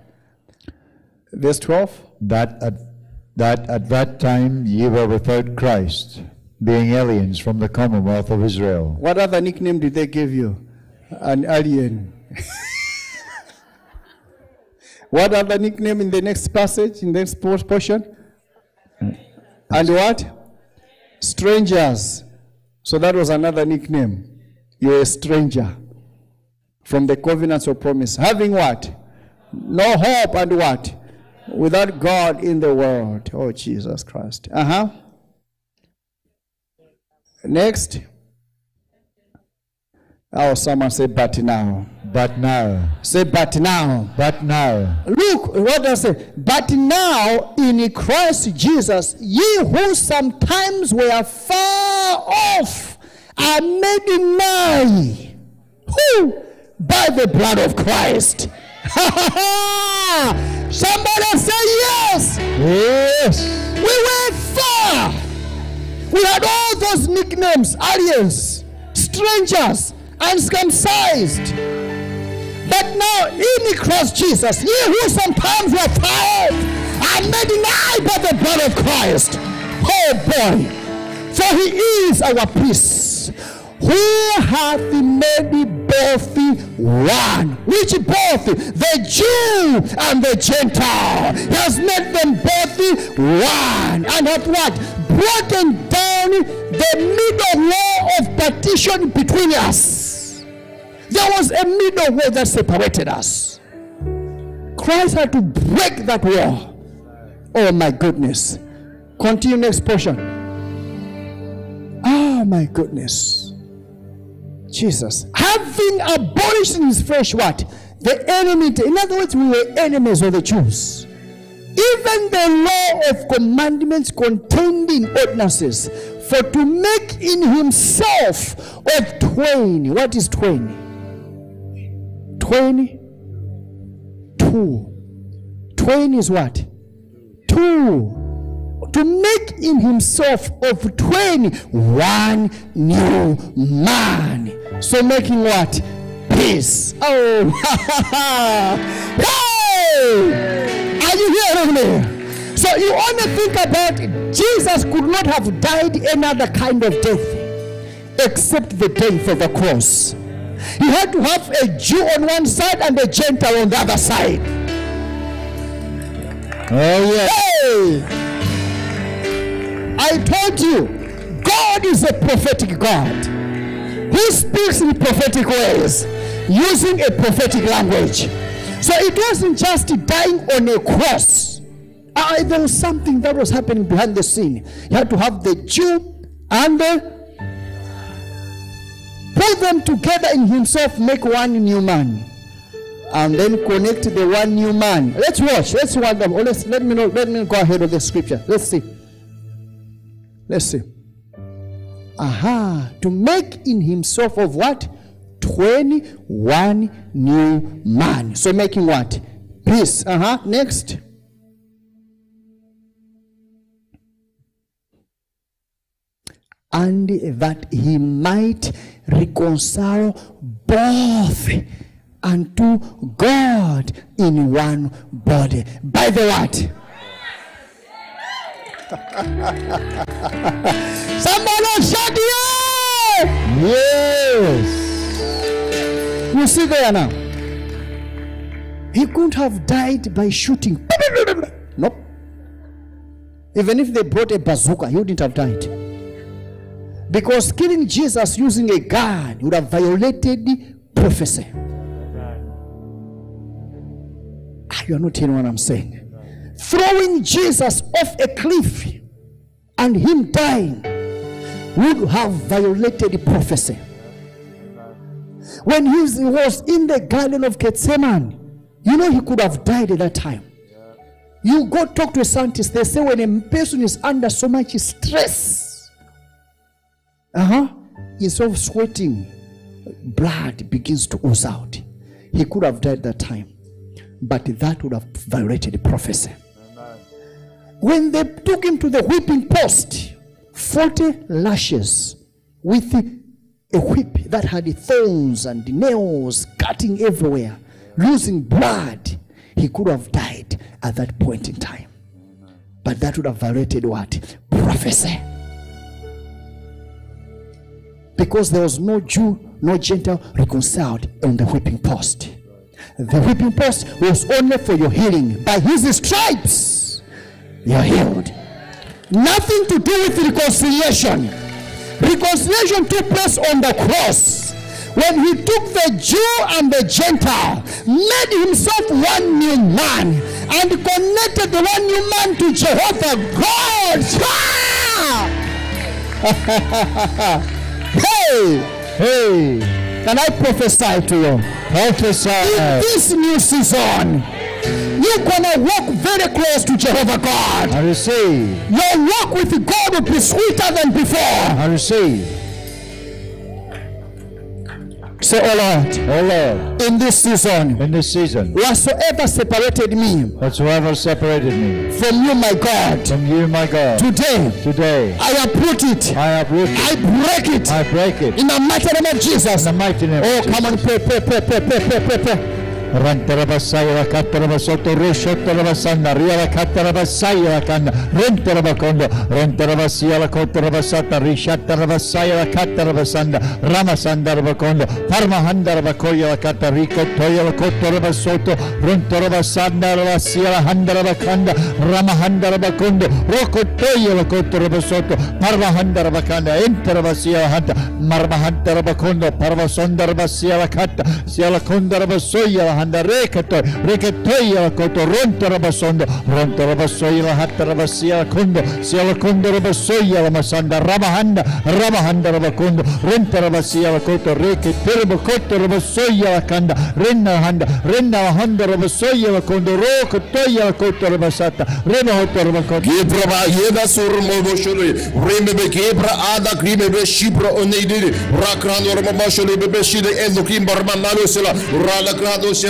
Verse 12. That at, that at that time ye were without Christ, being aliens from the commonwealth of Israel, What other nickname did they give you? An alien. what other nickname in the next passage, in the next portion? Mm. And what? Strangers. So that was another nickname. You're a stranger from the covenants of promise. Having what? No hope and what? Without God in the world. Oh, Jesus Christ. Uh huh. Next. Oh, someone say, but now. but now, Say, but now. but now, Look, what does it say? But now in Christ Jesus, ye who sometimes were far off are made nigh. Who? By the blood of Christ. Somebody say yes. yes, We went far. We had all those nicknames, aliens, strangers, uncircumcised. But now in the Christ Jesus, ye who sometimes were off are made nigh by the blood of Christ. Oh boy. For he is our peace, who hath made both one. Which both? The Jew and the Gentile. He has made them both one. And hath what? Broken down the middle wall of partition between us. There was a middle wall that separated us. Christ had to break that wall. Oh my goodness. Continue next portion. Oh my goodness. Jesus. Having abolished in his flesh what? The enmity. In other words, we were enemies of the Jews. Even the law of commandments contained in ordinances, for to make in himself of twain. What is twain? Twain? Two. Twain is what? Two. To make in himself of twain one new man. So making what? Peace. Oh, hey! Are you hearing me? So you only think about it. Jesus could not have died another kind of death except the death of the cross. He had to have a Jew on one side and a Gentile on the other side. oh yeah. Hey! I told you, God is a prophetic God. He speaks in prophetic ways, using a prophetic language. So it wasn't just dying on a cross. Uh, there was something that was happening behind the scene. You had to have the Jew and the put them together in himself, make one new man and then connect the one new man. Let's watch. Let's watch them. Let's, let me know. Let me go ahead of the scripture. Let's see. Let's see. Aha. To make in himself of what? 21 new man. So making what? Peace. Uh-huh. Next. And that he might reconcile both unto God in one body. By the what? Somebody shout yeah! yes, You see there now. He couldn't have died by shooting. Nope. Even if they brought a bazooka, he wouldn't have died. Because killing Jesus using a gun would have violated prophecy. Are ah, you are not hearing what I'm saying. Throwing Jesus off a cliff and him dying would have violated prophecy. When he was in the Garden of Gethsemane, you know he could have died at that time. You go talk to a scientist, they say when a person is under so much stress, uh-huh, instead of sweating, blood begins to ooze out. He could have died that time, but that would have violated prophecy. When they took him to the whipping post, 40 lashes with a whip that had thorns and nails cutting everywhere, losing blood, he could have died at that point in time. But that would have violated what? Prophecy. Because there was no Jew, no Gentile reconciled on the whipping post. The whipping post was only for your healing. By his stripes, you are healed. Nothing to do with reconciliation. Reconciliation took place on the cross when he took the Jew and the Gentile, made himself one new man, and connected the one new man to Jehovah God. hey, Hey, can I prophesy to you? prophesy. In this new season, you're going to walk very close to Jehovah God. I receive. Your walk with God will be sweeter than before. I receive. Say, oh Lord, oh Lord, in this season, in this season, whatsoever separated me, whatsoever separated me from you, my God, from you, my God, today, today, I uproot it, I uproot it, I break it, I break it, in the mighty name of Jesus, in the mighty name. Oh, come on, pray, pray, pray, pray, pray, pray. pray. Rantara passaia la cattara passotto, ruscetta la passanda, arriva la cattara passaia la canna, rentara bacondo, rentara passia la cottara passata, risciattara passaia la cattara passanda, ramasandara bacondo, parmahandara bacoia la catta, ricottoia la cottara passotto, rentara passanda la passia la handara bacanda, ramahandara bacondo, rocottoia la cottara passotto, parmahandara bacanda, entara passia la handa, marmahandara bacondo, parvasondara passia la catta, sia la condara passoia la handa rekata rekataya koto ronta rabasondo ronta rabasoya hatta rabasya kondo siala kondo rabasoya lamasanda rabahanda rabahanda rabakondo ronta rabasya koto reke terbo koto rabasoya kanda renna handa renna handa rabasoya kondo roko toya koto rabasata rena hoto rabakondo gibra yeda sur mobo shuri rimbe gibra ada grimbe shibra oneidiri rakran orma bashuri bebe shide endo kimbar manalo sela rala krado sela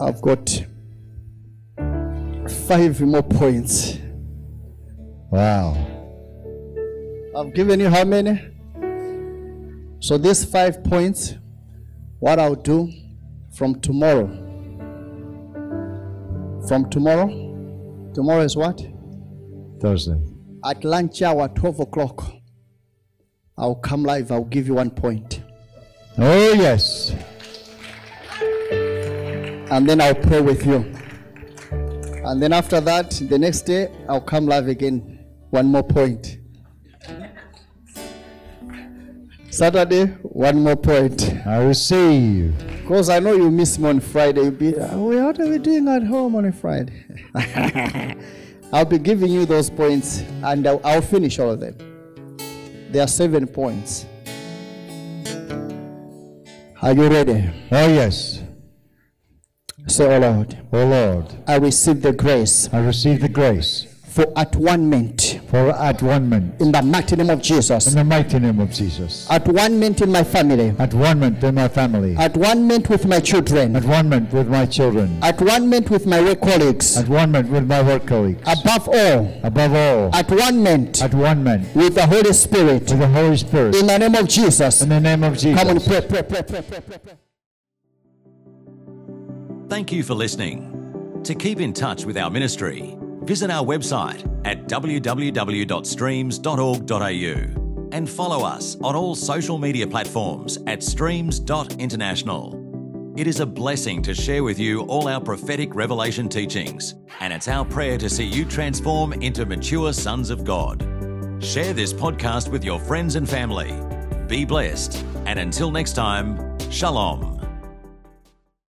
I've got five more points. Wow. I've given you how many? So these five points, what I'll do from tomorrow. From tomorrow, tomorrow is what? Thursday. At lunch hour, 12 o'clock, I'll come live. I'll give you one point. Oh, yes. And then I'll pray with you. And then after that, the next day, I'll come live again. One more point. Saturday, one more point. I will receive. Because I know you miss me on Friday. You'll be, "Oh, what are we doing at home on a Friday? I'll be giving you those points and I'll, I'll finish all of them. There are seven points. Are you ready? Oh, yes. Say, O Lord, O Lord. I receive the grace I receive the grace for at-one-ment for at-one-ment in the mighty name of Jesus. in the mighty name of Jesus. At-one-ment in my family. At-one-ment in my family. At-one-ment with my children. At-one-ment with my children. At-one-ment with my work colleagues. At-one-ment with my work colleagues. Above all, Above all, at-one-ment at-one-ment with the Holy Spirit. with the Holy Spirit. In the name of Jesus. In the name of Jesus. Come on, pray, pray, pray, pray, pray, pray. pray. Thank you for listening. To keep in touch with our ministry, visit our website at www.streams.org.au and follow us on all social media platforms at streams.international. It is a blessing to share with you all our prophetic revelation teachings, and it's our prayer to see you transform into mature sons of God. Share this podcast with your friends and family. Be blessed, and until next time, Shalom.